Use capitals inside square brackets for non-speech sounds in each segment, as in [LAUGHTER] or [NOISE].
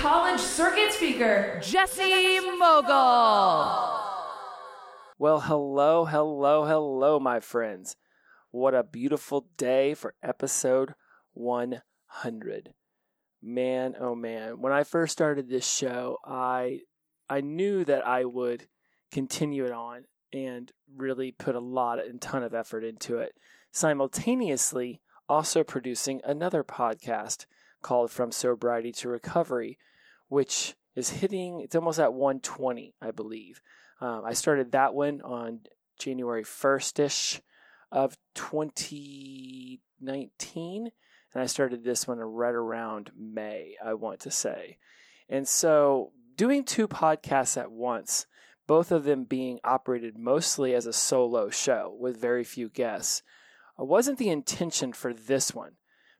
college circuit speaker, Jesse Mogul. Well, hello, hello, hello, my friends. What a beautiful day for episode 100. Man, oh man, when I first started this show, I I knew that I would continue it on and really put a lot and ton of effort into it. Simultaneously, also producing another podcast called From Sobriety to Recovery, which is hitting, it's almost at 120, I believe. Um, I started that one on January 1st ish of 2019, and I started this one right around May, I want to say. And so, doing two podcasts at once, both of them being operated mostly as a solo show with very few guests, uh, wasn't the intention for this one.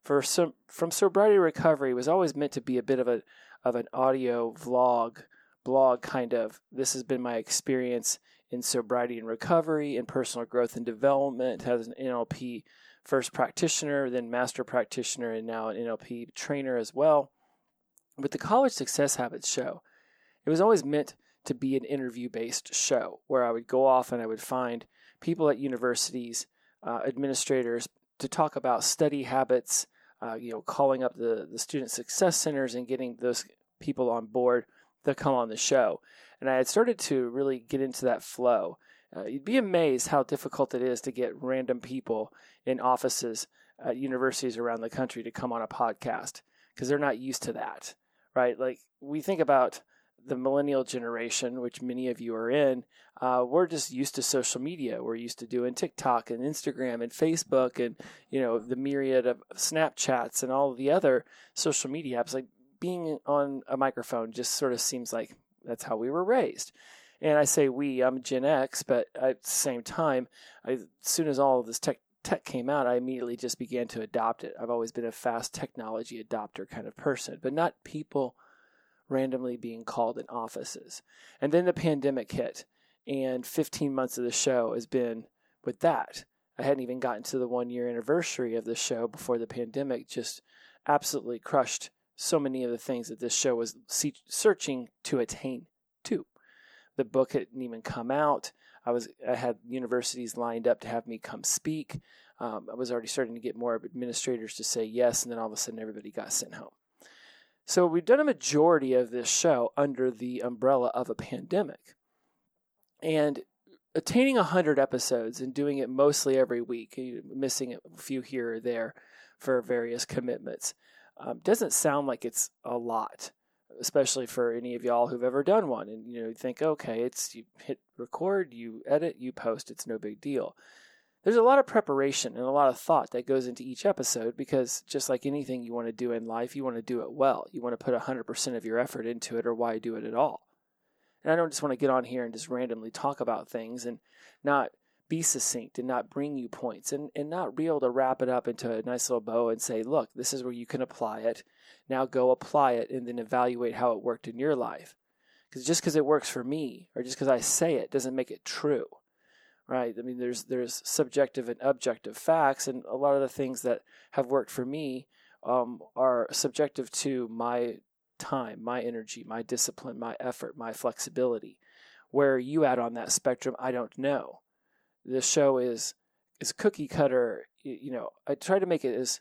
For some, from sobriety recovery was always meant to be a bit of a of an audio vlog blog kind of. This has been my experience in sobriety and recovery and personal growth and development as an NLP first practitioner then master practitioner and now an NLP trainer as well. With the college success habits show. It was always meant to be an interview based show where I would go off and I would find people at universities uh, administrators to talk about study habits uh, you know calling up the the student success centers and getting those people on board that come on the show. And I had started to really get into that flow. Uh, you'd be amazed how difficult it is to get random people in offices at universities around the country to come on a podcast because they're not used to that, right? Like we think about the millennial generation, which many of you are in, uh, we're just used to social media. We're used to doing TikTok and Instagram and Facebook and you know the myriad of Snapchats and all the other social media apps. Like being on a microphone just sort of seems like that's how we were raised. And I say we, I'm Gen X, but at the same time, I, as soon as all of this tech tech came out, I immediately just began to adopt it. I've always been a fast technology adopter kind of person, but not people randomly being called in offices. And then the pandemic hit, and 15 months of the show has been with that. I hadn't even gotten to the one year anniversary of the show before the pandemic just absolutely crushed so many of the things that this show was searching to attain to. The book hadn't even come out. I was I had universities lined up to have me come speak. Um, I was already starting to get more administrators to say yes, and then all of a sudden everybody got sent home. So we've done a majority of this show under the umbrella of a pandemic, and attaining 100 episodes and doing it mostly every week, missing a few here or there for various commitments um, doesn't sound like it's a lot, especially for any of y'all who've ever done one. And you know, you think, okay, it's you hit record, you edit, you post, it's no big deal. There's a lot of preparation and a lot of thought that goes into each episode because just like anything you want to do in life, you want to do it well. You want to put 100% of your effort into it, or why do it at all? And I don't just want to get on here and just randomly talk about things and not be succinct and not bring you points and, and not be able to wrap it up into a nice little bow and say, look, this is where you can apply it. Now go apply it and then evaluate how it worked in your life. Because just because it works for me or just because I say it doesn't make it true. Right? I mean, there's there's subjective and objective facts, and a lot of the things that have worked for me um, are subjective to my time, my energy, my discipline, my effort, my flexibility. Where you at on that spectrum, I don't know the show is is cookie cutter. You know, I try to make it as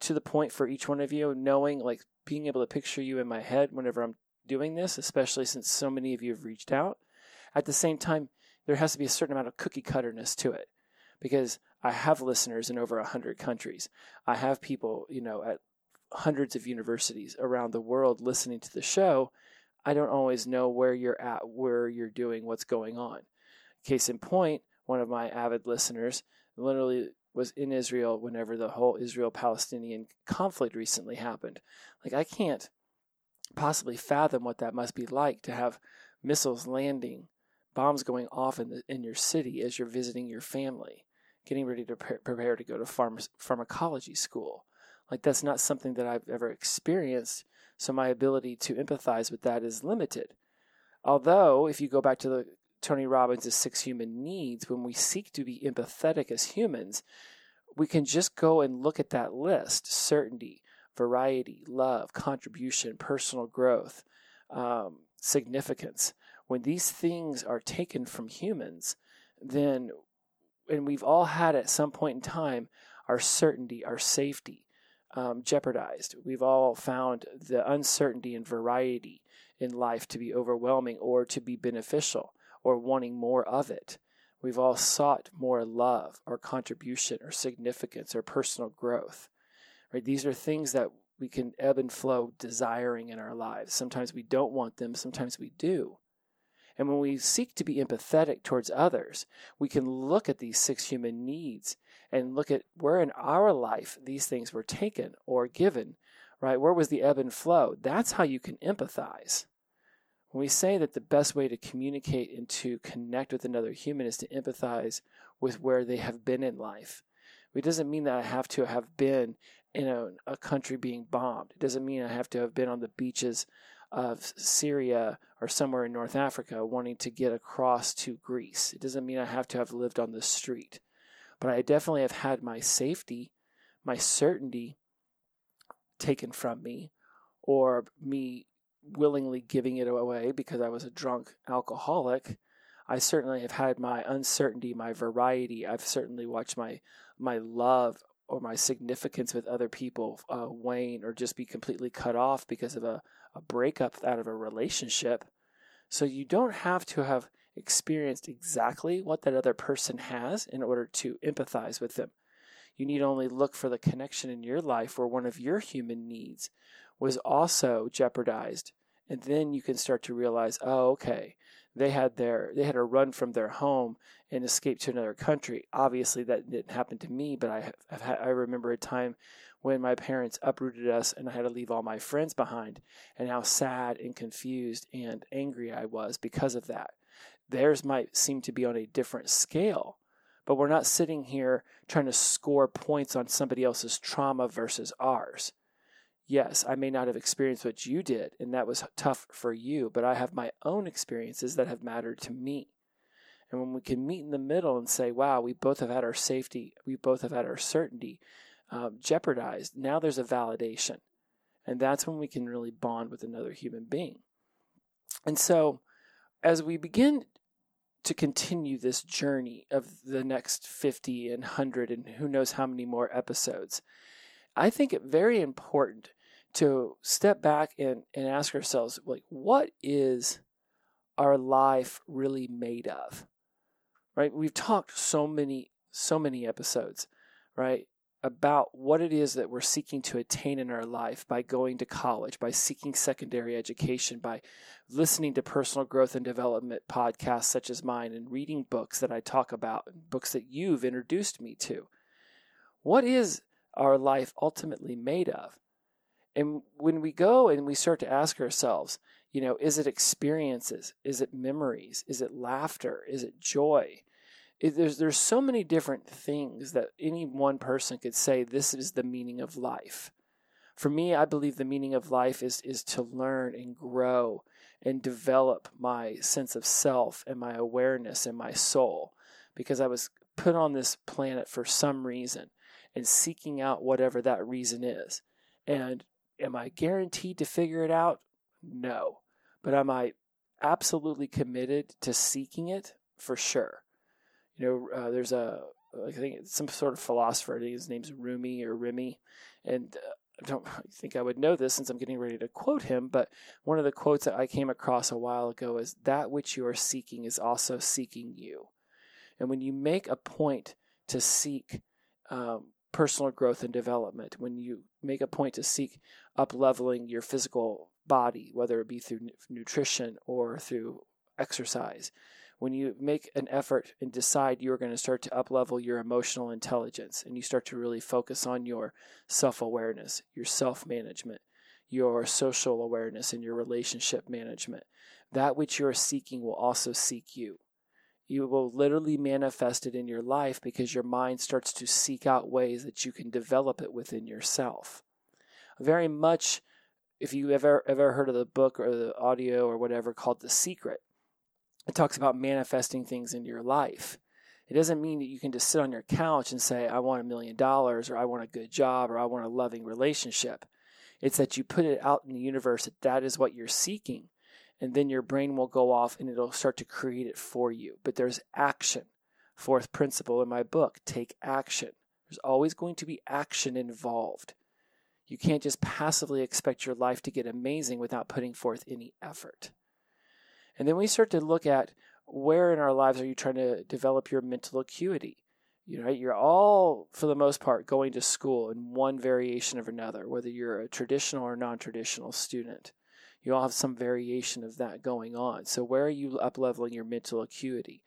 to the point for each one of you, knowing like being able to picture you in my head whenever I'm doing this, especially since so many of you have reached out. At the same time, there has to be a certain amount of cookie cutterness to it because I have listeners in over 100 countries. I have people, you know, at hundreds of universities around the world listening to the show. I don't always know where you're at, where you're doing, what's going on. Case in point, one of my avid listeners, literally was in Israel whenever the whole Israel Palestinian conflict recently happened. Like, I can't possibly fathom what that must be like to have missiles landing, bombs going off in, the, in your city as you're visiting your family, getting ready to pre- prepare to go to pharma- pharmacology school. Like, that's not something that I've ever experienced, so my ability to empathize with that is limited. Although, if you go back to the Tony Robbins' six human needs, when we seek to be empathetic as humans, we can just go and look at that list certainty, variety, love, contribution, personal growth, um, significance. When these things are taken from humans, then, and we've all had at some point in time, our certainty, our safety um, jeopardized. We've all found the uncertainty and variety in life to be overwhelming or to be beneficial or wanting more of it. We've all sought more love or contribution or significance or personal growth. Right? These are things that we can ebb and flow desiring in our lives. Sometimes we don't want them, sometimes we do. And when we seek to be empathetic towards others, we can look at these six human needs and look at where in our life these things were taken or given, right? Where was the ebb and flow? That's how you can empathize. When we say that the best way to communicate and to connect with another human is to empathize with where they have been in life, it doesn't mean that I have to have been in a, a country being bombed. It doesn't mean I have to have been on the beaches of Syria or somewhere in North Africa wanting to get across to Greece. It doesn't mean I have to have lived on the street. But I definitely have had my safety, my certainty taken from me, or me willingly giving it away because I was a drunk alcoholic. I certainly have had my uncertainty, my variety. I've certainly watched my my love or my significance with other people uh, wane or just be completely cut off because of a, a breakup out of a relationship. So you don't have to have experienced exactly what that other person has in order to empathize with them. You need only look for the connection in your life where one of your human needs was also jeopardized. And then you can start to realize, oh, okay, they had their they had to run from their home and escape to another country. Obviously, that didn't happen to me, but I I remember a time when my parents uprooted us and I had to leave all my friends behind, and how sad and confused and angry I was because of that. Theirs might seem to be on a different scale, but we're not sitting here trying to score points on somebody else's trauma versus ours yes, I may not have experienced what you did, and that was tough for you, but I have my own experiences that have mattered to me. And when we can meet in the middle and say, wow, we both have had our safety, we both have had our certainty um, jeopardized, now there's a validation. And that's when we can really bond with another human being. And so, as we begin to continue this journey of the next 50 and 100 and who knows how many more episodes, I think it very important to step back and, and ask ourselves, like, what is our life really made of? Right? We've talked so many, so many episodes, right? About what it is that we're seeking to attain in our life by going to college, by seeking secondary education, by listening to personal growth and development podcasts such as mine, and reading books that I talk about, books that you've introduced me to. What is our life ultimately made of? And when we go and we start to ask ourselves, you know, is it experiences? Is it memories? Is it laughter? Is it joy? It, there's there's so many different things that any one person could say this is the meaning of life. For me, I believe the meaning of life is is to learn and grow and develop my sense of self and my awareness and my soul because I was put on this planet for some reason and seeking out whatever that reason is. And Am I guaranteed to figure it out? No. But am I absolutely committed to seeking it? For sure. You know, uh, there's a, I think some sort of philosopher, I think his name's Rumi or Rimi, and uh, I don't [LAUGHS] think I would know this since I'm getting ready to quote him, but one of the quotes that I came across a while ago is that which you are seeking is also seeking you. And when you make a point to seek um, personal growth and development, when you make a point to seek up leveling your physical body, whether it be through nutrition or through exercise, when you make an effort and decide you're going to start to up level your emotional intelligence and you start to really focus on your self awareness, your self management, your social awareness and your relationship management. That which you are seeking will also seek you. You will literally manifest it in your life because your mind starts to seek out ways that you can develop it within yourself. Very much, if you ever ever heard of the book or the audio or whatever called The Secret, it talks about manifesting things into your life. It doesn't mean that you can just sit on your couch and say, I want a million dollars, or I want a good job, or I want a loving relationship. It's that you put it out in the universe that that is what you're seeking. And then your brain will go off and it'll start to create it for you. But there's action. Fourth principle in my book take action. There's always going to be action involved. You can't just passively expect your life to get amazing without putting forth any effort. And then we start to look at where in our lives are you trying to develop your mental acuity? You know, you're all, for the most part, going to school in one variation or another, whether you're a traditional or non traditional student. You all have some variation of that going on. So, where are you up leveling your mental acuity?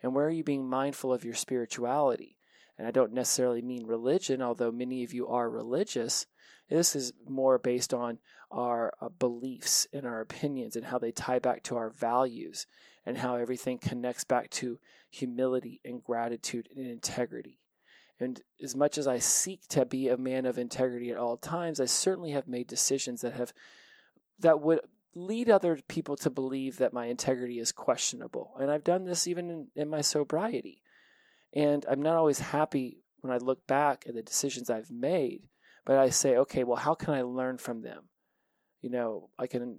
And where are you being mindful of your spirituality? And I don't necessarily mean religion, although many of you are religious. This is more based on our uh, beliefs and our opinions and how they tie back to our values and how everything connects back to humility and gratitude and integrity. And as much as I seek to be a man of integrity at all times, I certainly have made decisions that have that would lead other people to believe that my integrity is questionable. And I've done this even in, in my sobriety. And I'm not always happy when I look back at the decisions I've made, but I say, okay, well, how can I learn from them? You know, I can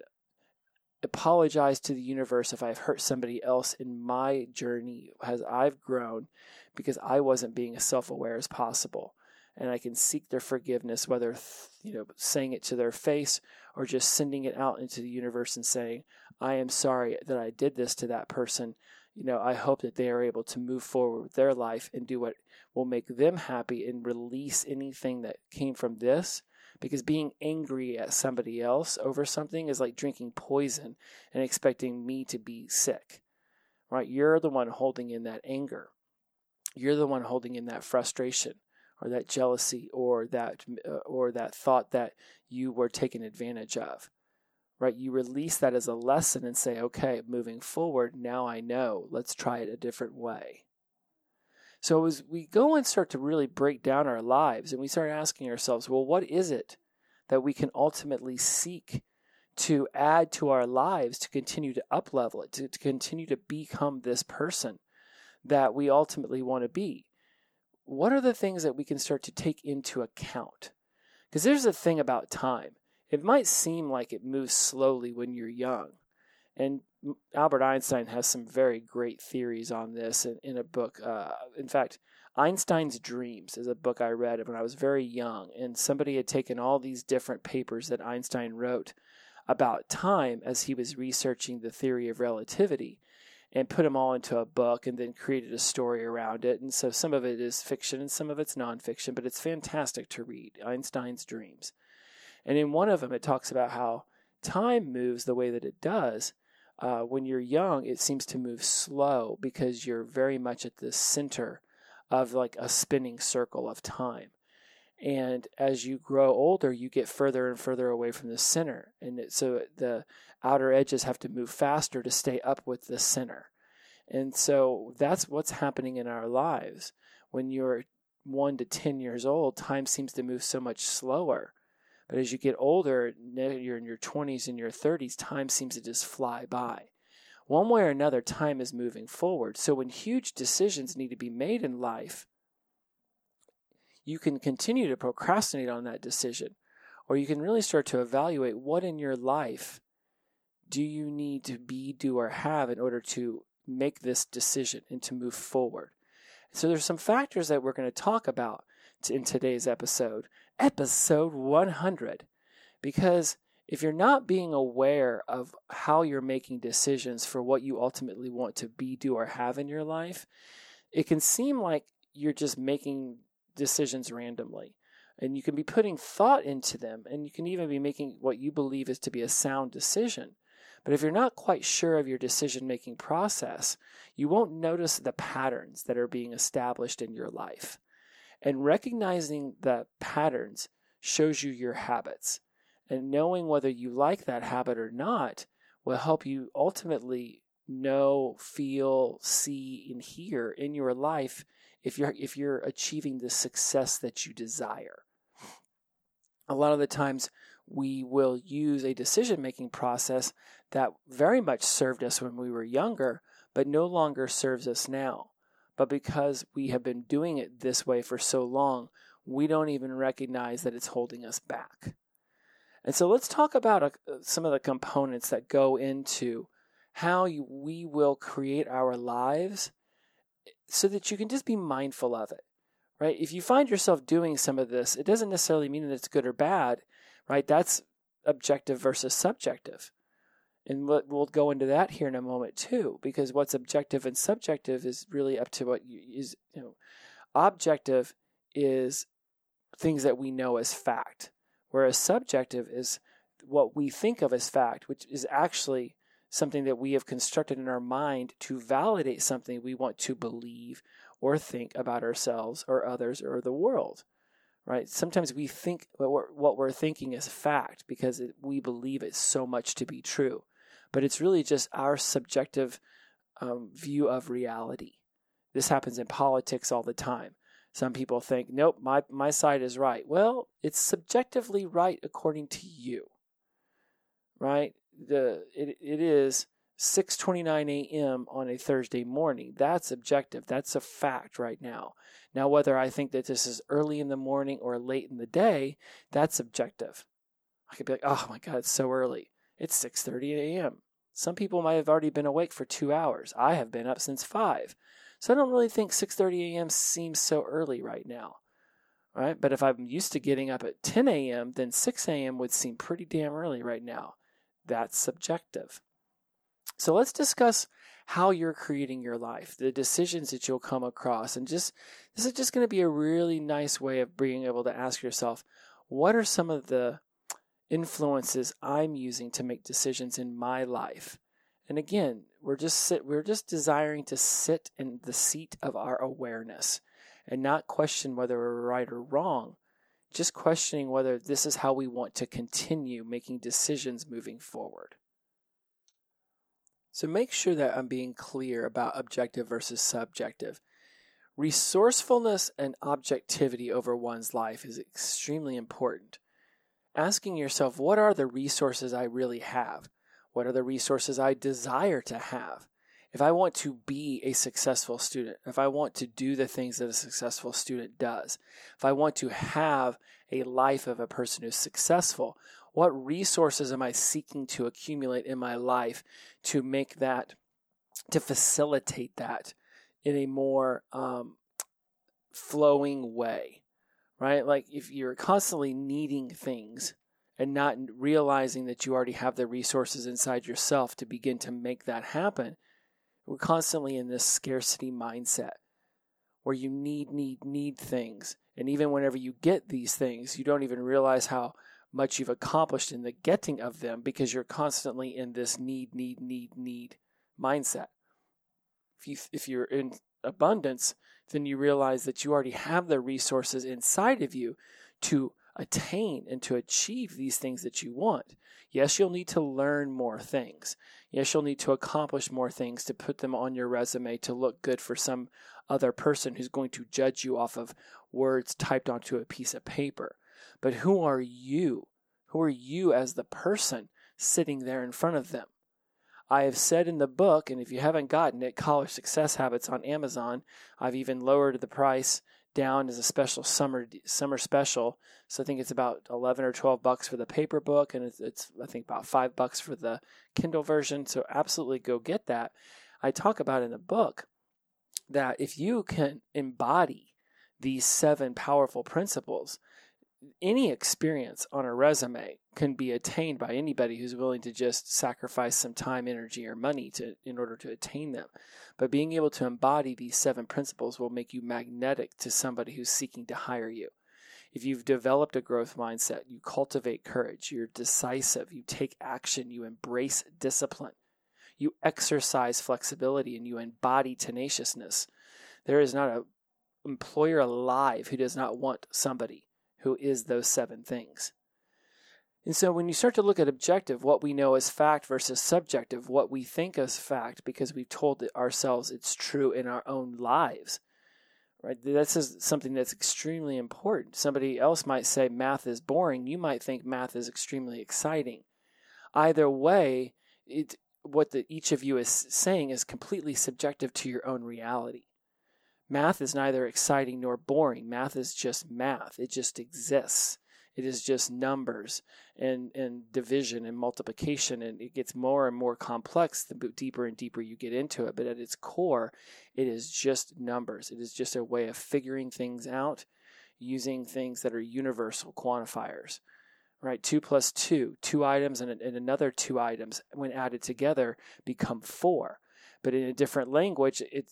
apologize to the universe if I've hurt somebody else in my journey as I've grown because I wasn't being as self aware as possible. And I can seek their forgiveness, whether, you know, saying it to their face or just sending it out into the universe and saying, I am sorry that I did this to that person. You know, I hope that they are able to move forward with their life and do what will make them happy and release anything that came from this because being angry at somebody else over something is like drinking poison and expecting me to be sick. Right? You're the one holding in that anger. You're the one holding in that frustration or that jealousy or that uh, or that thought that you were taken advantage of. Right? You release that as a lesson and say, "Okay, moving forward, now I know. Let's try it a different way." So as we go and start to really break down our lives and we start asking ourselves, well, what is it that we can ultimately seek to add to our lives to continue to uplevel it, to, to continue to become this person that we ultimately want to be? What are the things that we can start to take into account? Because there's a thing about time. It might seem like it moves slowly when you're young. And Albert Einstein has some very great theories on this in, in a book. Uh, in fact, Einstein's Dreams is a book I read when I was very young, and somebody had taken all these different papers that Einstein wrote about time as he was researching the theory of relativity and put them all into a book and then created a story around it. And so some of it is fiction and some of it's nonfiction, but it's fantastic to read Einstein's Dreams. And in one of them, it talks about how time moves the way that it does uh, when you're young, it seems to move slow because you're very much at the center of like a spinning circle of time. And as you grow older, you get further and further away from the center. And so the outer edges have to move faster to stay up with the center. And so that's what's happening in our lives. When you're one to 10 years old, time seems to move so much slower but as you get older, you're in your 20s and your 30s, time seems to just fly by. One way or another, time is moving forward. So when huge decisions need to be made in life, you can continue to procrastinate on that decision, or you can really start to evaluate what in your life do you need to be, do, or have in order to make this decision and to move forward. So there's some factors that we're going to talk about in today's episode episode 100. Because if you're not being aware of how you're making decisions for what you ultimately want to be, do, or have in your life, it can seem like you're just making decisions randomly. And you can be putting thought into them, and you can even be making what you believe is to be a sound decision. But if you're not quite sure of your decision making process, you won't notice the patterns that are being established in your life. And recognizing the patterns shows you your habits. And knowing whether you like that habit or not will help you ultimately know, feel, see, and hear in your life if you're if you're achieving the success that you desire. A lot of the times we will use a decision making process that very much served us when we were younger, but no longer serves us now. But because we have been doing it this way for so long, we don't even recognize that it's holding us back. And so let's talk about uh, some of the components that go into how you, we will create our lives so that you can just be mindful of it, right? If you find yourself doing some of this, it doesn't necessarily mean that it's good or bad, right? That's objective versus subjective. And we'll go into that here in a moment too, because what's objective and subjective is really up to what you is, you know, objective is things that we know as fact, whereas subjective is what we think of as fact, which is actually something that we have constructed in our mind to validate something we want to believe or think about ourselves or others or the world. Right? Sometimes we think what we're, thinking is fact because it, we believe it so much to be true, but it's really just our subjective um, view of reality. This happens in politics all the time. Some people think, nope, my, my side is right. Well, it's subjectively right according to you. Right? The it, it is 6:29 a.m. on a Thursday morning. That's objective. That's a fact right now. Now whether I think that this is early in the morning or late in the day, that's objective. I could be like, "Oh my god, it's so early. It's 6:30 a.m." Some people might have already been awake for 2 hours. I have been up since 5. So I don't really think 6:30 a.m. seems so early right now. Right? But if I'm used to getting up at 10 a.m., then 6 a.m. would seem pretty damn early right now that's subjective. So let's discuss how you're creating your life, the decisions that you'll come across, and just this is just going to be a really nice way of being able to ask yourself, what are some of the influences I'm using to make decisions in my life? And again, we're just sit, we're just desiring to sit in the seat of our awareness and not question whether we're right or wrong, just questioning whether this is how we want to continue making decisions moving forward. So make sure that I'm being clear about objective versus subjective. Resourcefulness and objectivity over one's life is extremely important. Asking yourself, what are the resources I really have? What are the resources I desire to have? If I want to be a successful student, if I want to do the things that a successful student does, if I want to have a life of a person who's successful, what resources am I seeking to accumulate in my life to make that, to facilitate that in a more um, flowing way, right? Like if you're constantly needing things and not realizing that you already have the resources inside yourself to begin to make that happen, we're constantly in this scarcity mindset where you need, need, need things. And even whenever you get these things, you don't even realize how much you've accomplished in the getting of them because you're constantly in this need, need, need, need mindset. If, you, if you're in abundance, then you realize that you already have the resources inside of you to attain and to achieve these things that you want. Yes, you'll need to learn more things. Yes, you'll need to accomplish more things to put them on your resume to look good for some other person who's going to judge you off of words typed onto a piece of paper. But who are you? Who are you as the person sitting there in front of them? I have said in the book, and if you haven't gotten it, College Success Habits on Amazon, I've even lowered the price down as a special summer summer special. So I think it's about eleven or twelve bucks for the paper book, and it's, it's I think about five bucks for the Kindle version. So absolutely go get that. I talk about in the book that if you can embody these seven powerful principles, any experience on a resume can be attained by anybody who's willing to just sacrifice some time, energy, or money to in order to attain them. But being able to embody these seven principles will make you magnetic to somebody who's seeking to hire you. If you've developed a growth mindset, you cultivate courage, you're decisive, you take action, you embrace discipline, you exercise flexibility, and you embody tenaciousness. There is not an employer alive who does not want somebody who is those seven things. And so when you start to look at objective, what we know as fact versus subjective, what we think as fact because we've told ourselves it's true in our own lives, right? This is something that's extremely important. Somebody else might say math is boring. You might think math is extremely exciting. Either way, it, what the, each of you is saying is completely subjective to your own reality. Math is neither exciting nor boring. Math is just math. It just exists. It is just numbers and, and division and multiplication, and it gets more and more complex the deeper and deeper you get into it. But at its core, it is just numbers. It is just a way of figuring things out using things that are universal quantifiers. Right, two plus two, two items and, and another two items, when added together, become four. But in a different language, it,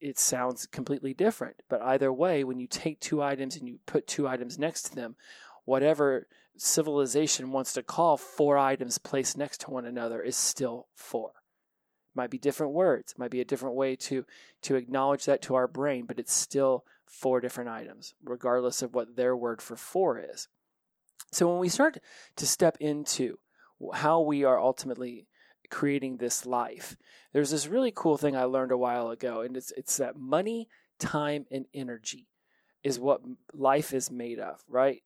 it, it sounds completely different. But either way, when you take two items and you put two items next to them, whatever civilization wants to call four items placed next to one another is still four. It might be different words, might be a different way to to acknowledge that to our brain, but it's still four different items, regardless of what their word for four is. So when we start to step into how we are ultimately creating this life, there's this really cool thing I learned a while ago, and it's it's that money, time, and energy is what life is made of, right?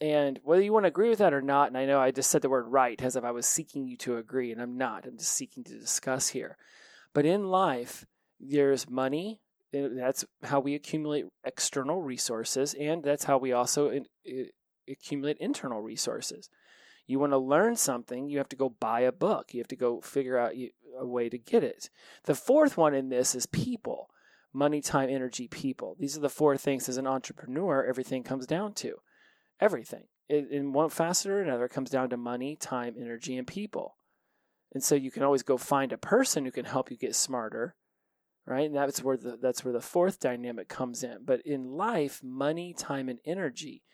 And whether you want to agree with that or not, and I know I just said the word right as if I was seeking you to agree, and I'm not. I'm just seeking to discuss here. But in life, there's money. Eh, that's how we accumulate external resources, and that's how we also in, eh, accumulate internal resources. You want to learn something, you have to go buy a book. You have to go figure out a way to get it. The fourth one in this is people money, time, energy, people. These are the four things as an entrepreneur, everything comes down to everything. in one facet or another, it comes down to money, time, energy, and people. And so you can always go find a person who can help you get smarter, right? And that's where the that's where the fourth dynamic comes in. But in life, money, time, and energy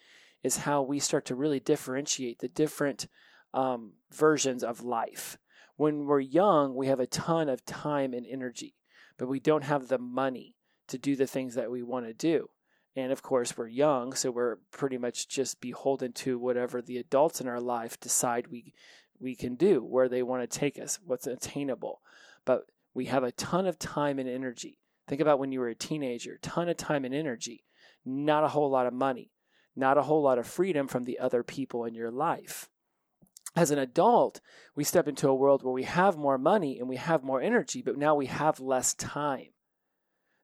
is how we start to really differentiate the different um, versions of life. When we're young, we have a ton of time and energy, but we don't have the money to do the things that we want to do. And of course, we're young, so we're pretty much just beholden to whatever the adults in our life decide we we can do, where they want to take us, what's attainable. But we have a ton of time and energy. Think about when you were a teenager, ton of time and energy, not a whole lot of money, not a whole lot of freedom from the other people in your life. As an adult, we step into a world where we have more money and we have more energy, but now we have less time.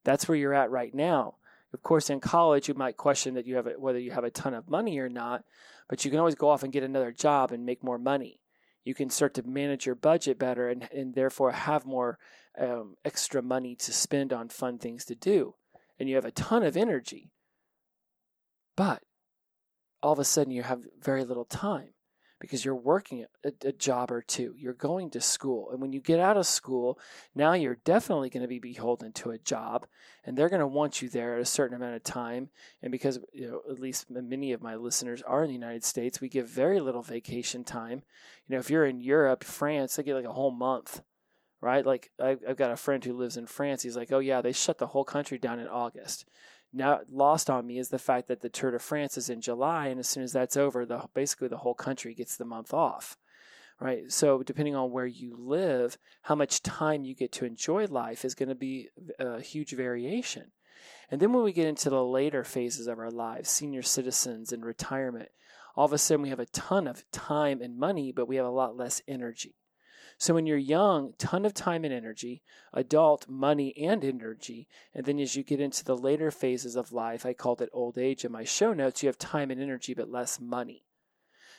That's where you're at right now. Of course, in college, you might question that you have a, whether you have a ton of money or not, but you can always go off and get another job and make more money. You can start to manage your budget better and, and therefore have more um, extra money to spend on fun things to do. And you have a ton of energy. But all of a sudden, you have very little time because you're working a, a, job or two. You're going to school. And when you get out of school, now you're definitely going to be beholden to a job and they're going to want you there at a certain amount of time. And because, you know, at least many of my listeners are in the United States, we give very little vacation time. You know, if you're in Europe, France, they get like a whole month. Right? Like, I've got a friend who lives in France. He's like, oh, yeah, they shut the whole country down in August now lost on me is the fact that the Tour de France is in July, and as soon as that's over, the basically the whole country gets the month off, right? So depending on where you live, how much time you get to enjoy life is going to be a huge variation. And then when we get into the later phases of our lives, senior citizens and retirement, all of a sudden we have a ton of time and money, but we have a lot less energy. So when you're young, ton of time and energy, adult, money and energy. And then as you get into the later phases of life, I called it old age in my show notes, you have time and energy, but less money.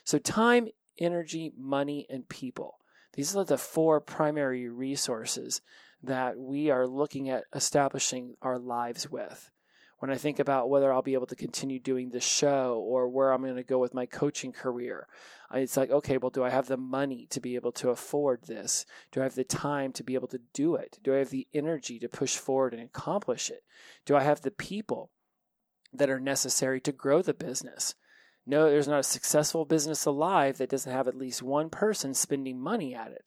So time, energy, money, and people. These are the four primary resources that we are looking at establishing our lives with when I think about whether I'll be able to continue doing the show or where I'm going to go with my coaching career. It's like, okay, well, do I have the money to be able to afford this? Do I have the time to be able to do it? Do I have the energy to push forward and accomplish it? Do I have the people that are necessary to grow the business? No, there's not a successful business alive that doesn't have at least one person spending money at it.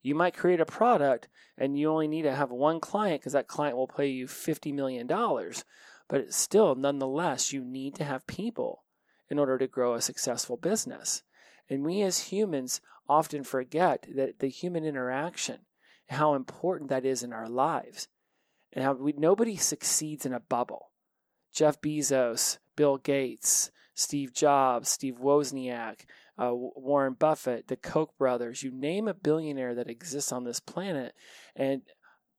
You might create a product and you only need to have one client because that client will pay you $50 million. But still, nonetheless, you need to have people in order to grow a successful business. And we as humans often forget that the human interaction, how important that is in our lives, and how we, nobody succeeds in a bubble. Jeff Bezos, Bill Gates, Steve Jobs, Steve Wozniak, uh, Warren Buffett, the Koch brothers, you name a billionaire that exists on this planet, and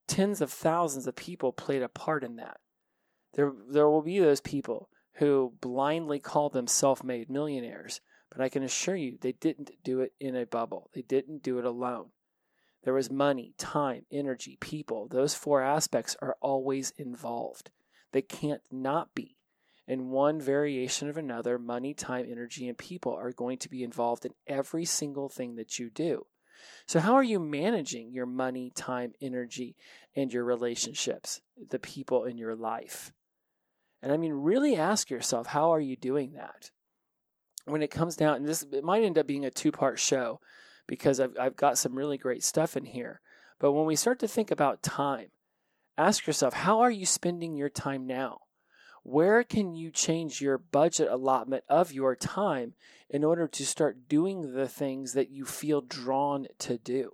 tens of thousands of people played a part in that. There, there will be those people who blindly call them self made millionaires, but I can assure you they didn't do it in a bubble. They didn't do it alone. There was money, time, energy, people. Those four aspects are always involved. They can't not be. In one variation of another, money, time, energy, and people are going to be involved in every single thing that you do. So, how are you managing your money, time, energy, and your relationships, the people in your life? And I mean, really ask yourself, how are you doing that? When it comes down, and this it might end up being a two part show because I've, I've got some really great stuff in here. But when we start to think about time, ask yourself, how are you spending your time now? Where can you change your budget allotment of your time in order to start doing the things that you feel drawn to do?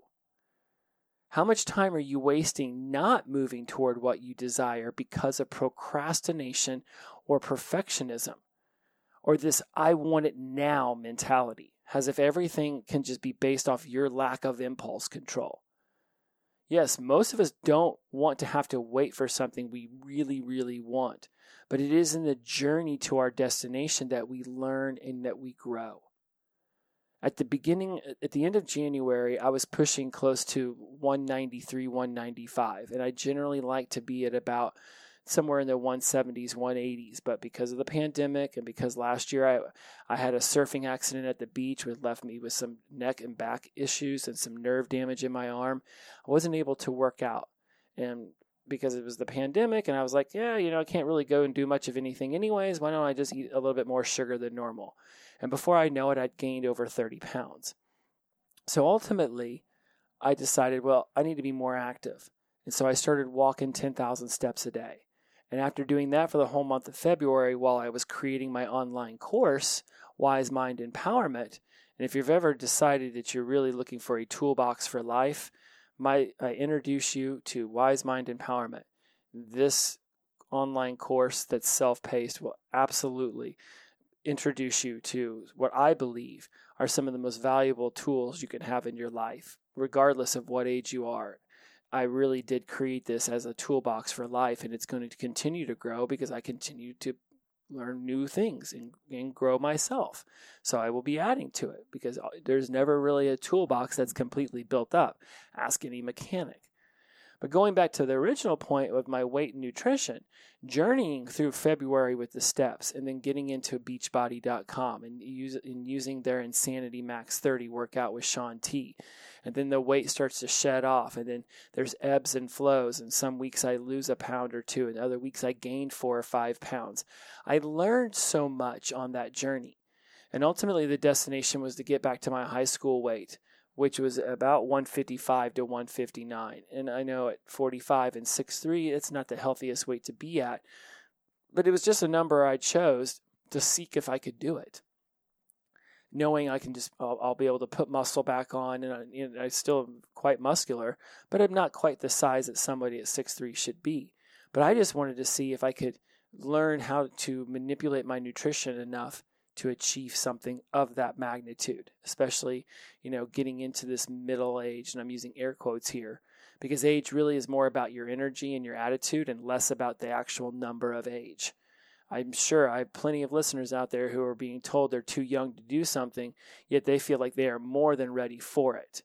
How much time are you wasting not moving toward what you desire because of procrastination or perfectionism? Or this I want it now mentality, as if everything can just be based off your lack of impulse control. Yes, most of us don't want to have to wait for something we really, really want, but it is in the journey to our destination that we learn and that we grow at the beginning at the end of January I was pushing close to 193 195 and I generally like to be at about somewhere in the 170s 180s but because of the pandemic and because last year I I had a surfing accident at the beach which left me with some neck and back issues and some nerve damage in my arm I wasn't able to work out. And because it was the pandemic and I was like yeah you know I can't really go and do much of anything anyways why don't I just eat a little bit more sugar than normal and before I know it, I'd gained over 30 pounds. So ultimately, I decided, well, I need to be more active. And so I started walking 10,000 steps a day. And after doing that for the whole month of February while I was creating my online course, Wise Mind Empowerment, and if you've ever decided that you're really looking for a toolbox for life, I introduce you to Wise Mind Empowerment. This online course that's self paced will absolutely introduce you to what I believe are some of the most valuable tools you can have in your life, regardless of what age you are. I really did create this as a toolbox for life, and it's going to continue to grow because I continue to learn new things and, and grow myself. So I will be adding to it because uh, there's never really a toolbox that's completely built up. Ask any mechanic. But going back to the original point of my weight and nutrition, journeying through February with the steps and then getting into beachbody.com and, use, and using their Insanity Max 30 workout with Shaun T. And then the weight starts to shed off, and then there's ebbs and flows. And some weeks I lose a pound or two, and other weeks I gain four or five pounds. I learned so much on that journey. And ultimately, the destination was to get back to my high school weight which was about 155 to 159. And I know at 45 and 6'3, it's not the healthiest weight to be at, but it was just a number I chose to seek if I could do it. Knowing I can just, I'll, I'll be able to put muscle back on, and I, you know, I still am quite muscular, but I'm not quite the size that somebody at six three should be. But I just wanted to see if I could learn how to manipulate my nutrition enough to achieve something of that magnitude, especially, you know, getting into this middle age. And I'm using air quotes here because age really is more about your energy and your attitude and less about the actual number of age. I'm sure I have plenty of listeners out there who are being told they're too young to do something, yet they feel like they are more than ready for it.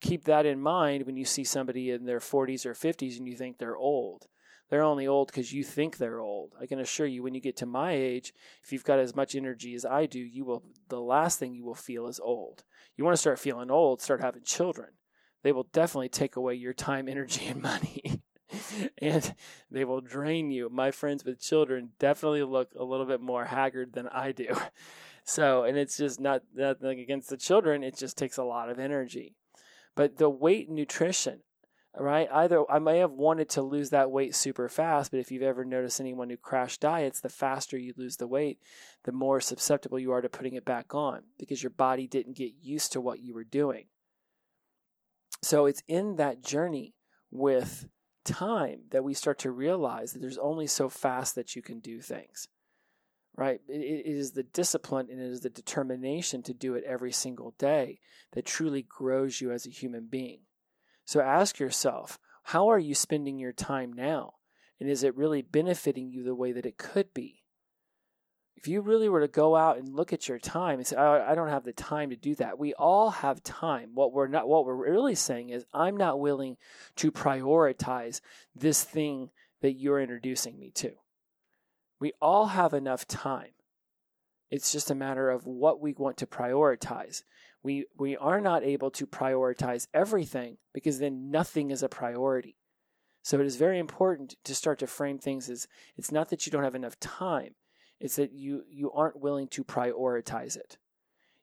Keep that in mind when you see somebody in their 40s or 50s and you think they're old. They're only old because you think they're old. I can assure you, when you get to my age, if you've got as much energy as I do, you will. The last thing you will feel is old. You want to start feeling old, start having children. They will definitely take away your time, [LAUGHS] energy, and money. [LAUGHS] and they will drain you. My friends with children definitely look a little bit more haggard than I do. [LAUGHS] So, and it's just not nothing against the children, it just takes a lot of energy. But the weight nutrition, right? Either I may have wanted to lose that weight super fast, but if you've ever noticed anyone who crash diets, the faster you lose the weight, the more susceptible you are to putting it back on because your body didn't get used to what you were doing. So it's in that journey with time that we start to realize that there's only so fast that you can do things. Right? It, it is the discipline and it is the determination to do it every single day that truly grows you as a human being. So ask yourself, how are you spending your time now? And is it really benefiting you the way that it could be? If you really were to go out and look at your time and say, oh, I don't have the time to do that, we all have time. What we're not, what we're really saying is, I'm not willing to prioritize this thing that you're introducing me to. We all have enough time. It's just a matter of what we want to prioritize. We, we are not able to prioritize everything because then nothing is a priority. So it is very important to start to frame things as it's not that you don't have enough time, it's that you you aren't willing to prioritize it.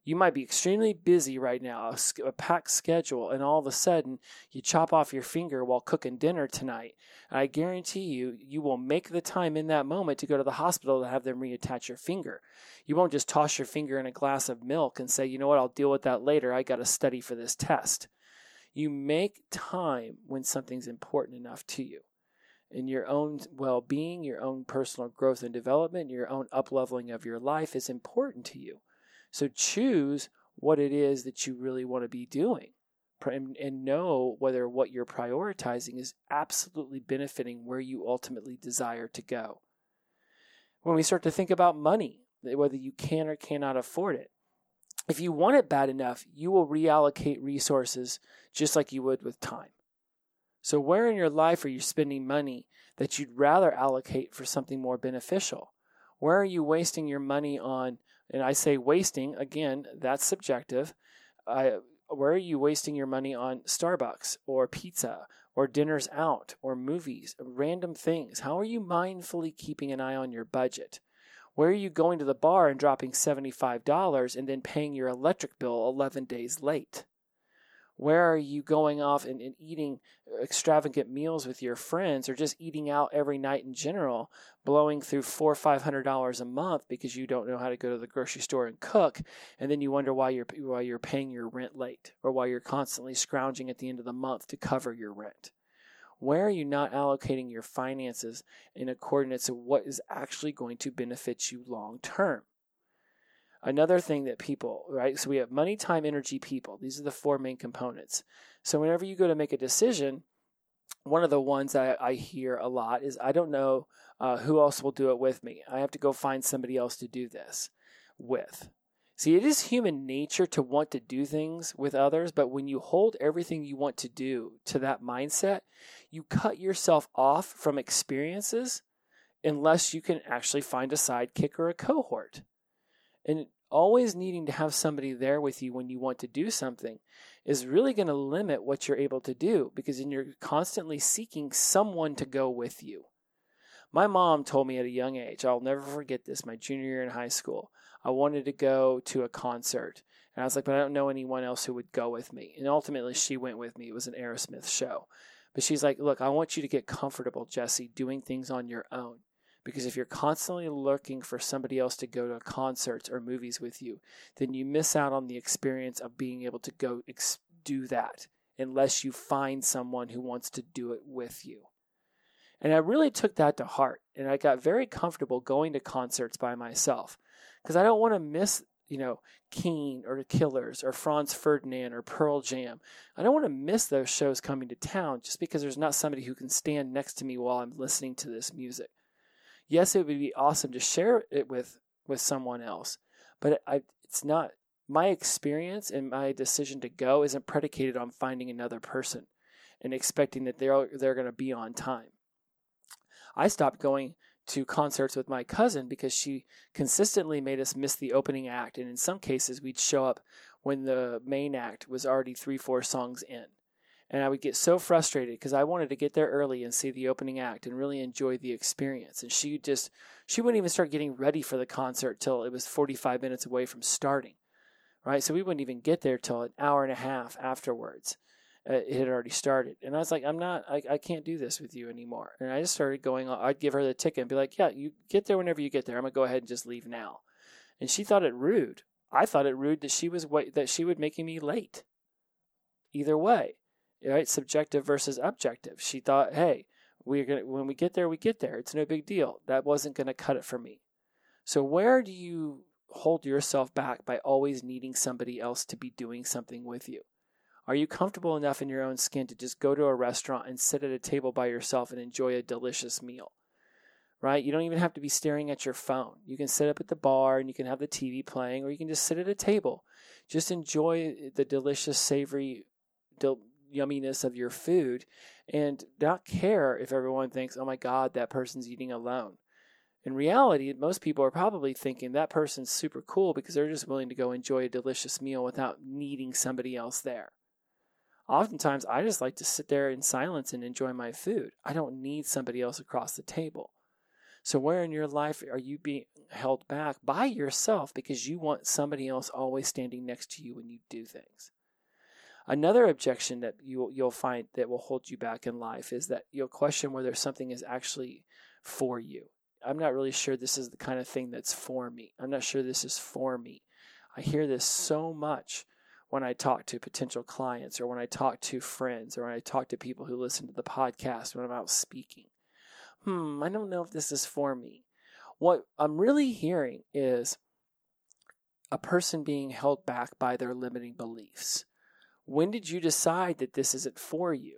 You might be extremely busy right now, a, a packed schedule, and all of a sudden you chop off your finger while cooking dinner tonight. And I guarantee you, you will make the time in that moment to go to the hospital to have them reattach your finger. You won't just toss your finger in a glass of milk and say, you know what, I'll deal with that later. I got to study for this test. You make time when something's important enough to you in your own well being, your own personal growth and development, your own upleveling of your life is important to you. So choose what it is that you really want to be doing and, and know whether what you're prioritizing is absolutely benefiting where you ultimately desire to go. When we start to think about money, eh, whether you can or cannot afford it, if you want it bad enough, you will reallocate resources just like you would with time. So, where in your life are you spending money that you'd rather allocate for something more beneficial? Where are you wasting your money on? And I say wasting, again, that's subjective. Where are you wasting your money on Starbucks or pizza or dinners out or movies, random things? How are you mindfully keeping an eye on your budget? Where are you going to the bar and dropping $75 and then paying your electric bill 11 days late? Where are you going off and, and, eating uh, extravagant meals with your friends or just eating out every night in general, blowing through four or five hundred dollars a month because you don't know how to go to the grocery store and cook, and then you wonder why you're why you're paying your rent late or why you're constantly scrounging at the end of the month to cover your rent? Where are you not allocating your finances in accordance to what is actually going to benefit you long term? Another thing that people, right? So we have money, time, energy, people. These are the four main components. So whenever you go to make a decision, one of the ones that I hear a lot is I don't know uh, who else will do it with me. I have to go find somebody else to do this with. See, it is human nature to want to do things with others, but when you hold everything you want to do to that mindset, you cut yourself off from experiences unless you can actually find a sidekick or a cohort. And always needing to have somebody there with you when you want to do something is really going to limit what you're able to do because then you're constantly seeking someone to go with you. My mom told me at a young age, I'll never forget this, my junior year in high school, I wanted to go to a concert. And I was like, but I don't know anyone else who would go with me. And ultimately, she went with me. It was an Aerosmith show. But she's like, look, I want you to get comfortable, Jesse, doing things on your own. Because if you're constantly looking for somebody else to go to concerts or movies with you, then you miss out on the experience of being able to go ex- do that unless you find someone who wants to do it with you. And I really took that to heart. And I got very comfortable going to concerts by myself because I don't want to miss, you know, Keane or the Killers or Franz Ferdinand or Pearl Jam. I don't want to miss those shows coming to town just because there's not somebody who can stand next to me while I'm listening to this music yes, it would be awesome to share it with with someone else, but I, it's not my experience and my decision to go isn't predicated on finding another person and expecting that they're they're going to be on time. I stopped going to concerts with my cousin because she consistently made us miss the opening act and in some cases we'd show up when the main act was already 3 4 songs in. And I would get so frustrated because I wanted to get there early and see the opening act and really enjoy the experience. And she just, she wouldn't even start getting ready for the concert till it was 45 minutes away from starting, right? So we wouldn't even get there till an hour and a half afterwards. uh, it had already started. And I was like, I'm not, I, I can't do this with you anymore. And I just started going. I'd give her the ticket and be like, yeah, you get there whenever you get there. I'm going to go ahead and just leave now. And she thought it rude. I thought it rude that she was that she was making me late. Either way, right? Subjective versus objective. She thought, hey, we're gonna when we get there, we get there. It's no big deal. That wasn't gonna cut it for me. So where do you hold yourself back by always needing somebody else to be doing something with you? Are you comfortable enough in your own skin to just go to a restaurant and sit at a table by yourself and enjoy a delicious meal? Right? You don't even have to be staring at your phone. You can sit up at the bar and you can have the TV playing, or you can just sit at a table. Just enjoy the delicious, savory, del- yumminess of your food and not care if everyone thinks, oh my God, that person's eating alone. In reality, most people are probably thinking that person's super cool because they're just willing to go enjoy a delicious meal without needing somebody else there. Oftentimes, I just like to sit there in silence and enjoy my food. I don't need somebody else across the table. So, where in your life are you being held back by yourself because you want somebody else always standing next to you when you do things? Another objection that you, you'll find that will hold you back in life is that you'll question whether something is actually for you. I'm not really sure this is the kind of thing that's for me. I'm not sure this is for me. I hear this so much when I talk to potential clients or when I talk to friends or when I talk to people who listen to the podcast when I'm out speaking. Hmm, I don't know if this is for me. What I'm really hearing is a person being held back by their limiting beliefs. When did you decide that this isn't for you?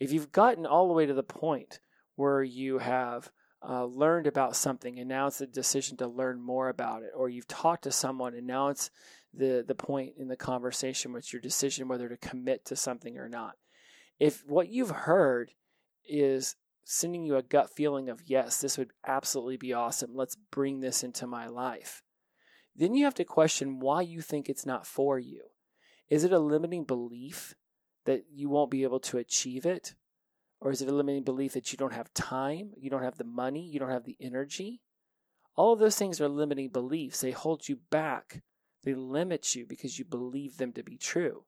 If you've gotten all the way to the point where you have uh, learned about something and now it's a decision to learn more about it, or you've talked to someone and now it's the, the point in the conversation where it's your decision whether to commit to something or not. If what you've heard is sending you a gut feeling of, yes, this would absolutely be awesome, let's bring this into my life, then you have to question why you think it's not for you. Is it a limiting belief that you won't be able to achieve it? Or is it a limiting belief that you don't have time, you don't have the money, you don't have the energy? All of those things are limiting beliefs. They hold you back, they limit you because you believe them to be true.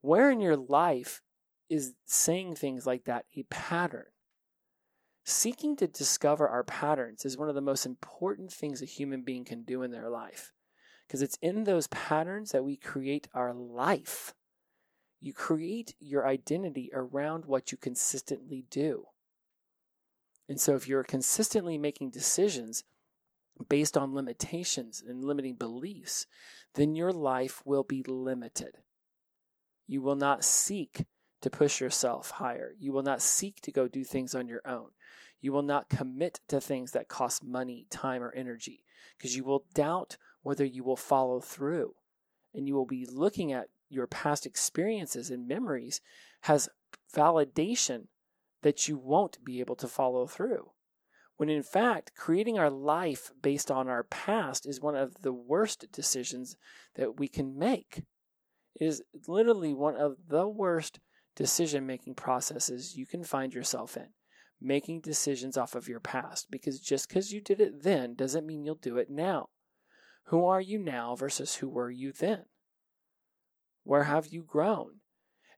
Where in your life is saying things like that a pattern? Seeking to discover our patterns is one of the most important things a human being can do in their life because it's in those patterns that we create our life. You create your identity around what you consistently do. And so, if you're consistently making decisions based on limitations and limiting beliefs, then your life will be limited. You will not seek to push yourself higher. You will not seek to go do things on your own. You will not commit to things that cost money, time, or energy because you will doubt whether you will follow through. And you will be looking at your past experiences and memories has validation that you won't be able to follow through. When in fact, creating our life based on our past is one of the worst decisions that we can make. It is literally one of the worst decision making processes you can find yourself in. Making decisions off of your past because just because you did it then doesn't mean you'll do it now. Who are you now versus who were you then? Where have you grown?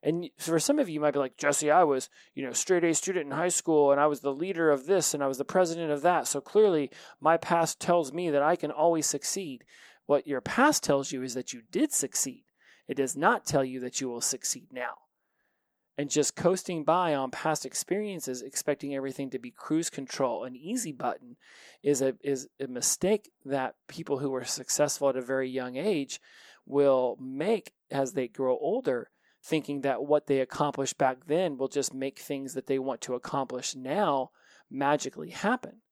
And for some of you, you might be like, Jesse, I was, you know, straight A student in high school and I was the leader of this and I was the president of that. So clearly my past tells me that I can always succeed. What your past tells you is that you did succeed. It does not tell you that you will succeed now and just coasting by on past experiences expecting everything to be cruise control an easy button is a is a mistake that people who were successful at a very young age will make as they grow older thinking that what they accomplished back then will just make things that they want to accomplish now magically happen.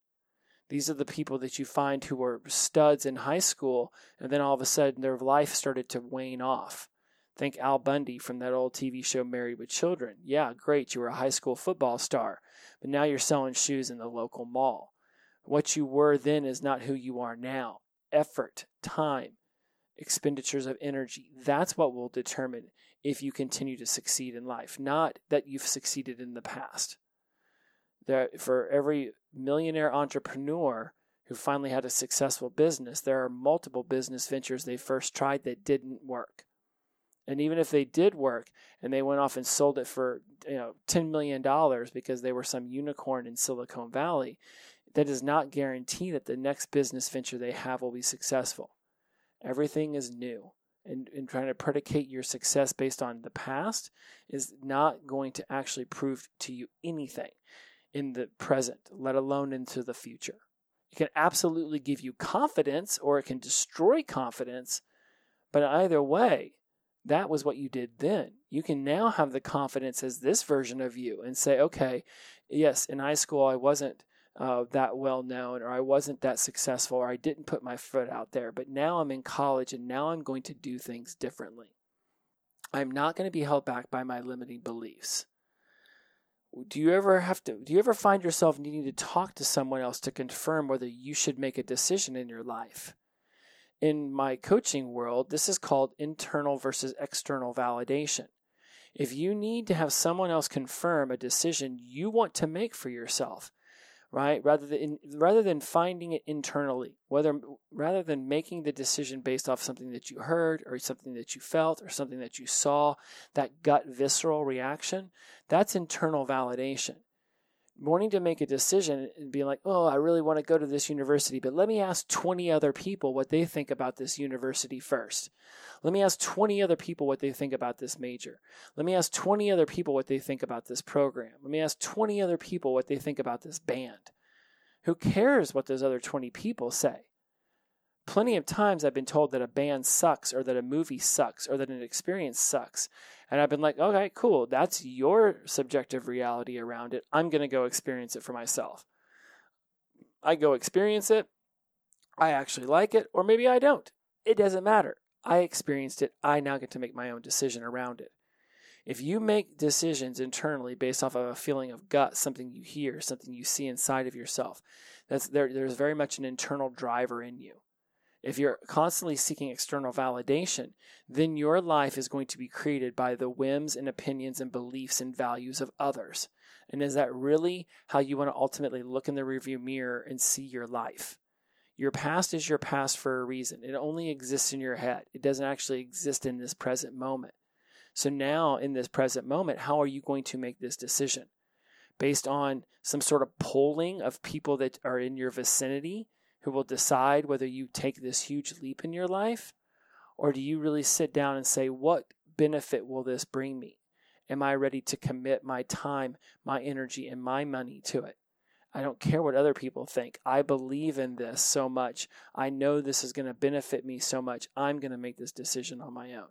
These are the people that you find who were studs in high school and then all of a sudden their life started to wane off Think Al Bundy from that old TV show Married with Children. Yeah, great, you were a high school football star, but now you're selling shoes in the local mall. What you were then is not who you are now. Effort, time, expenditures of energy, that's what will determine if you continue to succeed in life, not that you've succeeded in the past. There, for every millionaire entrepreneur who finally had a successful business, there are multiple business ventures they first tried that didn't work And even if they did work and they went off and sold it for you know $10 million because they were some unicorn in Silicon Valley, that does not guarantee that the next business venture they have will be successful. Everything is new. And, and trying to predicate your success based on the past is not going to actually prove to you anything in the present, let alone into the future. It can absolutely give you confidence or it can destroy confidence, but either way, that was what you did then. You can now have the confidence as this version of you and say, okay, yes, in high school I wasn't uh, that well known or I wasn't that successful or I didn't put my foot out there, but now I'm in college and now I'm going to do things differently. I'm not going to be held back by my limiting beliefs. Do you ever have to do you ever find yourself needing to talk to someone else to confirm whether you should make a decision in your life? In my coaching world, this is called internal versus external validation. If you need to have someone else confirm a decision you want to make for yourself, right? Rather than rather than finding it internally, whether rather than making the decision based off something that you heard or something that you felt or something that you saw, that gut visceral reaction, that's internal validation wanting to make a decision and being like, oh, I really want to go to this university, but let me ask 20 other people what they think about this university first. Let me ask 20 other people what they think about this major. Let me ask 20 other people what they think about this program. Let me ask 20 other people what they think about this band. Who cares what those other 20 people say? Plenty of times I've been told that a band sucks or that a movie sucks or that an experience sucks. And I've been like, okay, cool. That's your subjective reality around it. I'm going to go experience it for myself. I go experience it. I actually like it, or maybe I don't. It doesn't matter. I experienced it. I now get to make my own decision around it. If you make decisions internally based off of a feeling of gut, something you hear, something you see inside of yourself, that's there, there's very much an internal driver in you if you're constantly seeking external validation, then your life is going to be created by the whims and opinions and beliefs and values of others. And is that really how you want to ultimately look in the rearview mirror and see your life? Your past is your past for a reason. It only exists in your head. It doesn't actually exist in this present moment. So now, in this present moment, how are you going to make this decision? Based on some sort of polling of people that are in your vicinity who will decide whether you take this huge leap in your life? Or do you really sit down and say, what benefit will this bring me? Am I ready to commit my time, my energy, and my money to it? I don't care what other people think. I believe in this so much. I know this is going to benefit me so much. I'm going to make this decision on my own.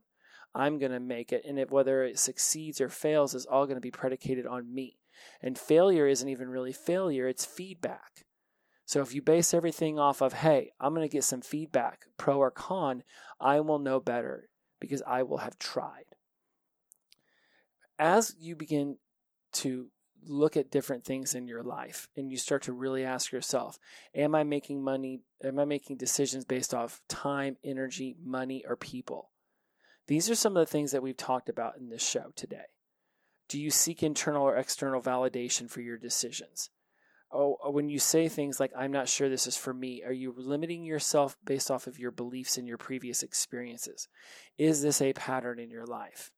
I'm going to make it. And if, whether it succeeds or fails is all going to be predicated on me. And failure isn't even really failure, it's feedback. So if you base everything off of, hey, I'm going to get some feedback, pro or con, I will know better because I will have tried. As you begin to look at different things in your life and you start to really ask yourself, am I making money? Am I making decisions based off time, energy, money, or people? These are some of the things that we've talked about in this show today. Do you seek internal or external validation for your decisions? Oh, uh, when you say things like, I'm not sure this is for me, are you limiting yourself based off of your beliefs and your previous experiences? Is this a pattern in your life?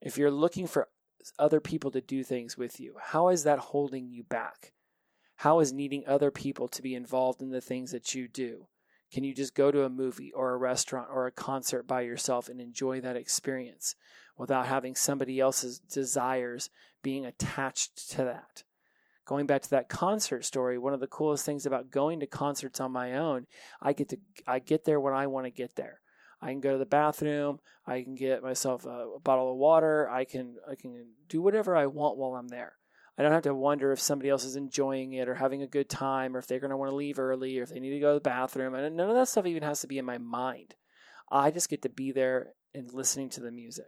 If you're looking for other people to do things with you, how is that holding you back? How is needing other people to be involved in the things that you do? Can you just go to a movie or a restaurant or a concert by yourself and enjoy that experience without having somebody else's desires being attached to that? Going back to that concert story, one of the coolest things about going to concerts on my own, I get to I get there when I want to get there. I can go to the bathroom, I can get myself a, a bottle of water, I can I can do whatever I want while I'm there. I don't have to wonder if somebody else is enjoying it or having a good time or if they're going to want to leave early or if they need to go to the bathroom. And none of that stuff even has to be in my mind. I just get to be there and listening to the music.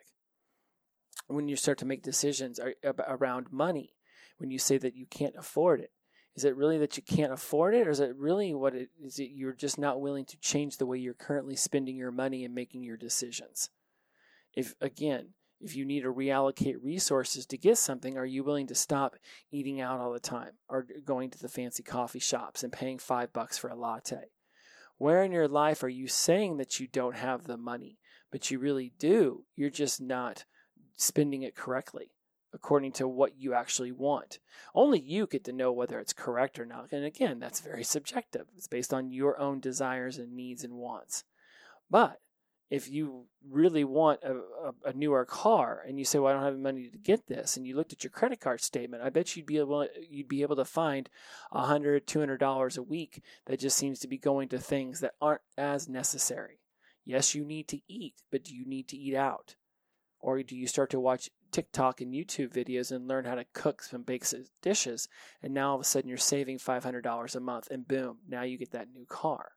When you start to make decisions around money, when you say that you can't afford it? Is it really that you can't afford it, or is it really what it is? It you're just not willing to change the way you're currently spending your money and making your decisions? If again, if you need to reallocate resources to get something, are you willing to stop eating out all the time or going to the fancy coffee shops and paying five bucks for a latte? Where in your life are you saying that you don't have the money, but you really do. You're just not spending it correctly according to what you actually want. Only you get to know whether it's correct or not. And again, that's very subjective. It's based on your own desires and needs and wants. But if you really want a, a, a, newer car and you say, "Well, I don't have money to get this," and you looked at your credit card statement, I bet you'd be able you'd be able to find a hundred, two hundred dollars a week that just seems to be going to things that aren't as necessary. Yes, you need to eat, but do you need to eat out, or do you start to watch TikTok and YouTube videos and learn how to cook some baked dishes, and now all of a sudden you're saving five hundred dollars a month, and boom, now you get that new car.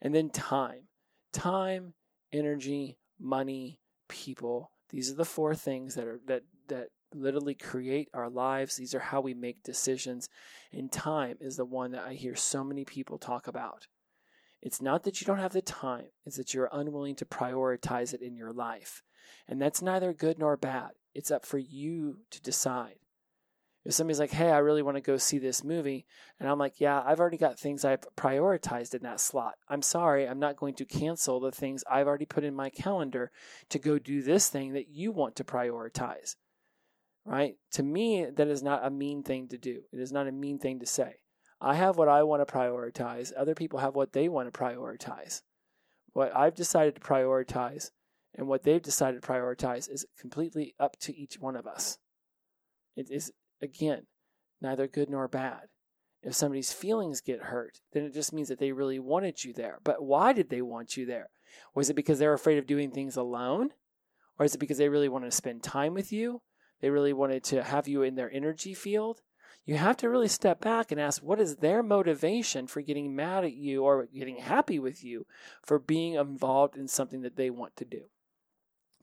And then time, time energy, money, people. These are the four things that are that that literally create our lives. These are how we make decisions. And time is the one that I hear so many people talk about. It's not that you don't have the time, it's that you're unwilling to prioritize it in your life. And that's neither good nor bad. It's up for you to decide. If somebody's like, hey, I really want to go see this movie, and I'm like, yeah, I've already got things I've prioritized in that slot. I'm sorry, I'm not going to cancel the things I've already put in my calendar to go do this thing that you want to prioritize. Right? To me, that is not a mean thing to do. It is not a mean thing to say. I have what I want to prioritize, other people have what they want to prioritize. What I've decided to prioritize and what they've decided to prioritize is completely up to each one of us. It is again, neither good nor bad. If somebody's feelings get hurt, then it just means that they really wanted you there. But why did they want you there? Was it because they're afraid of doing things alone? Or is it because they really wanted to spend time with you? They really wanted to have you in their energy field? You have to really step back and ask what is their motivation for getting mad at you or getting happy with you for being involved in something that they want to do.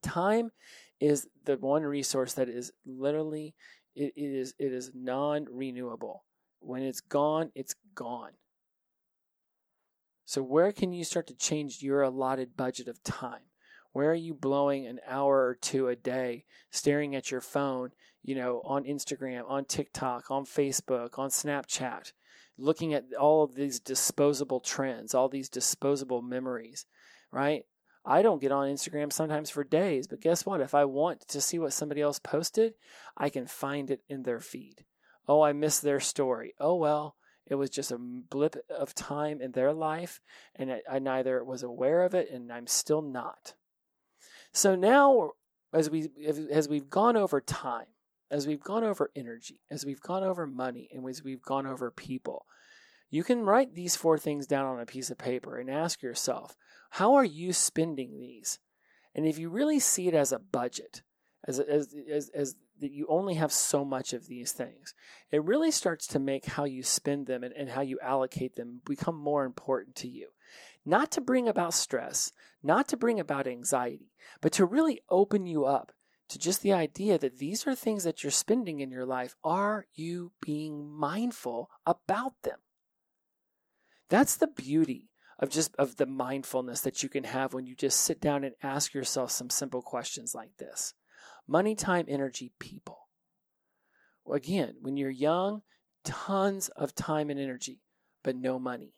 Time is the one resource that is literally it, it is it is non-renewable. When it's gone, it's gone. So where can you start to change your allotted budget of time? Where are you blowing an hour or two a day staring at your phone, you know, on Instagram, on TikTok, on Facebook, on Snapchat, looking at all of these disposable trends, all these disposable memories, right? I don't get on Instagram sometimes for days, but guess what? If I want to see what somebody else posted, I can find it in their feed. Oh, I missed their story. Oh, well, it was just a blip of time in their life, and I, neither was aware of it, and I'm still not. So now, as we as we've gone over time, as we've gone over energy, as we've gone over money, and as we've gone over people, you can write these four things down on a piece of paper and ask yourself, how are you spending these? And if you really see it as a budget, as, as, as, as that you only have so much of these things, it really starts to make how you spend them and, and how you allocate them become more important to you. Not to bring about stress, not to bring about anxiety, but to really open you up to just the idea that these are things that you're spending in your life. Are you being mindful about them? That's the beauty of just of the mindfulness that you can have when you just sit down and ask yourself some simple questions like this. Money, time, energy, people. Again, when you're young, tons of time and energy, but no money.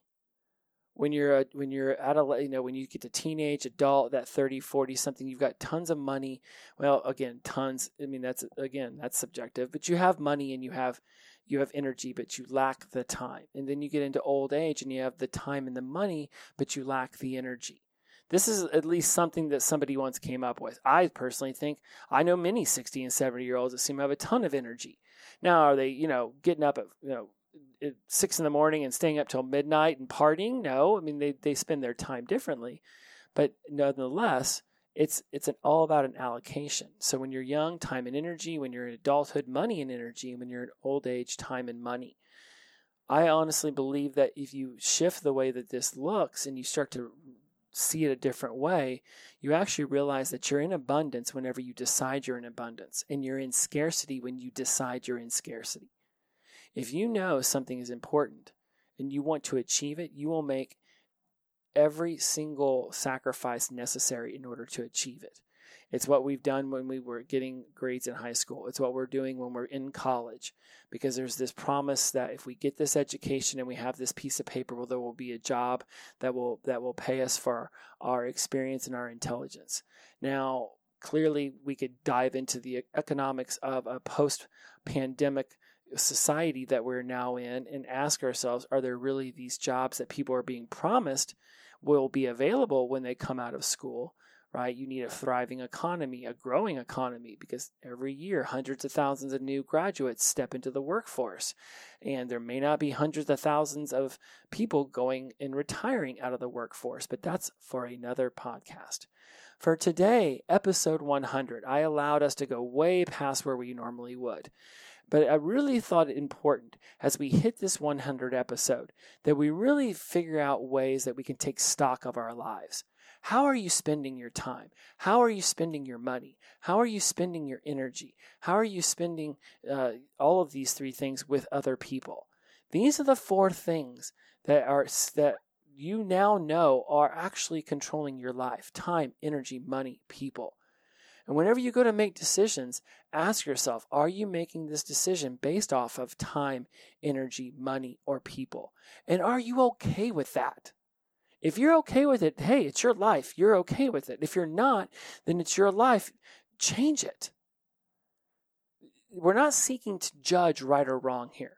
When you're a, when you're at a you know when you get to teenage adult that 30 40 something you've got tons of money well again tons i mean that's again that's subjective but you have money and you have you have energy, but you lack the time. And then you get into old age and you have the time and the money, but you lack the energy. This is at least something that somebody once came up with. I personally think I know many 60 and 70 year olds that seem to have a ton of energy. Now, are they, you know, getting up at, you know, at six in the morning and staying up till midnight and partying? No. I mean, they, they spend their time differently. But nonetheless, it's it's an, all about an allocation. So when you're young, time and energy. When you're in adulthood, money and energy. When you're in old age, time and money. I honestly believe that if you shift the way that this looks and you start to see it a different way, you actually realize that you're in abundance whenever you decide you're in abundance, and you're in scarcity when you decide you're in scarcity. If you know something is important and you want to achieve it, you will make every single sacrifice necessary in order to achieve it. It's what we've done when we were getting grades in high school. It's what we're doing when we're in college because there's this promise that if we get this education and we have this piece of paper, well, there will be a job that will that will pay us for our experience and our intelligence. Now, clearly, we could dive into the economics of a post-pandemic society that we're now in and ask ourselves, are there really these jobs that people are being promised will be available when they come out of school? right? You need a thriving economy, a growing economy, because every year hundreds of thousands of new graduates step into the workforce. And there may not be hundreds of thousands of people going and retiring out of the workforce, but that's for another podcast. For today, episode 100, I allowed us to go way past where we normally would. But I really thought it important as we hit this 100 episode that we really figure out ways that we can take stock of our lives. How are you spending your time? How are you spending your money? How are you spending your energy? How are you spending uh, all of these three things with other people? These are the four things that are that you now know are actually controlling your life: time, energy, money, people. And whenever you go to make decisions, ask yourself, are you making this decision based off of time, energy, money, or people? And are you okay with that? If you're okay with it, hey, it's your life. You're okay with it. If you're not, then it's your life. Change it. We're not seeking to judge right or wrong here.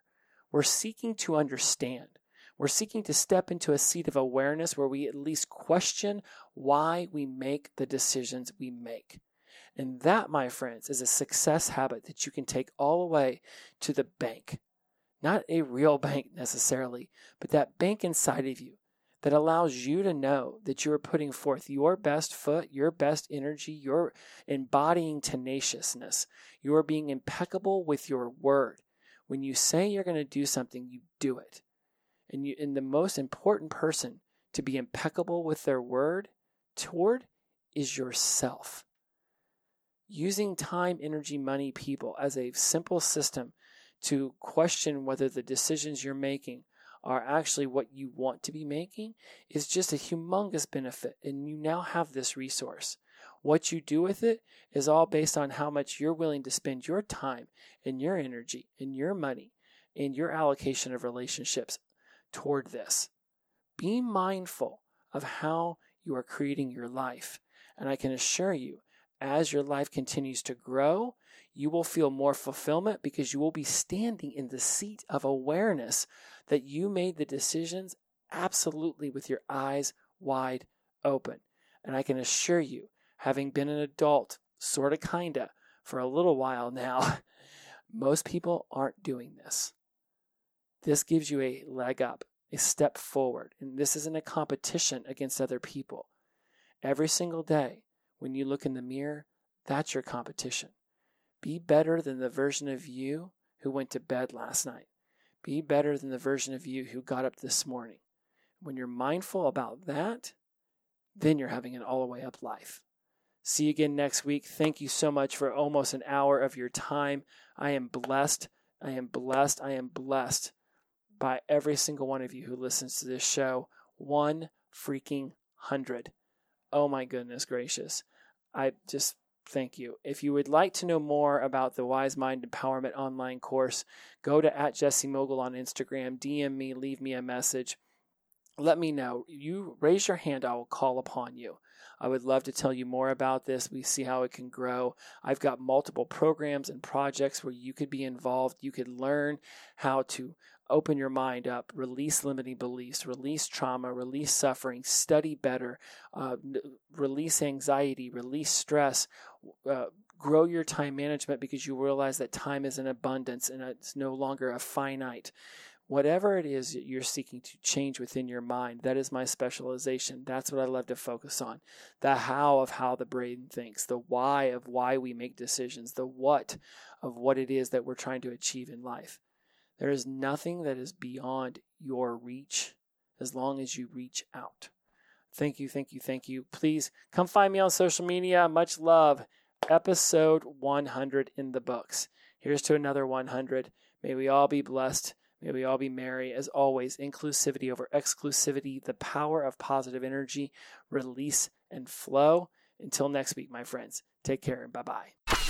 We're seeking to understand. We're seeking to step into a seat of awareness where we at least question why we make the decisions we make. And that, my friends, is a success habit that you can take all the way to the bank. Not a real [LAUGHS] bank necessarily, but that bank inside of you that allows you to know that you are putting forth your best foot, your best energy, you're embodying tenaciousness. You are being impeccable with your word. When you say you're going to do something, you do it. And you and the most important person to be impeccable with their word toward is yourself. Using time, energy, money, people as a simple system to question whether the decisions you're making are actually what you want to be making is just a humongous benefit. And you now have this resource. What you do with it is all based on how much you're willing to spend your time and your energy and your money and your allocation of relationships toward this. Be mindful of how you are creating your life. And I can assure you, as your life continues to grow, you will feel more fulfillment because you will be standing in the seat of awareness that you made the decisions absolutely with your eyes wide open. And I can assure you, having been an adult, sort of, kinda, for a little while now, [LAUGHS] most people aren't doing this. This gives you a leg up, a step forward. And this isn't a competition against other people. Every single day, when you look in the mirror, that's your competition. Be better than the version of you who went to bed last night. Be better than the version of you who got up this morning. When you're mindful about that, then you're having an all the way up life. See you again next week. Thank you so much for almost an hour of your time. I am blessed. I am blessed. I am blessed by every single one of you who listens to this show. One freaking hundred. Oh my goodness gracious. I just thank you. If you would like to know more about the Wise Mind Empowerment online course, go to at Jesse Mogul on Instagram, DM me, leave me a message. Let me know. You raise your hand, I will call upon you. I would love to tell you more about this. We see how it can grow. I've got multiple programs and projects where you could be involved. You could learn how to open your mind up, release limiting beliefs, release trauma, release suffering, study better, uh, release anxiety, release stress, uh, grow your time management because you realize that time is an abundance and it's no longer a finite. Whatever it is that you're seeking to change within your mind, that is my specialization. That's what I love to focus on. The how of how the brain thinks, the why of why we make decisions, the what of what it is that we're trying to achieve in life. There is nothing that is beyond your reach as long as you reach out. Thank you, thank you, thank you. Please come find me on social media. Much love. Episode 100 in the books. Here's to another 100. May we all be blessed. May we all be merry. As always, inclusivity over exclusivity, the power of positive energy, release and flow. Until next week, my friends, take care and bye bye.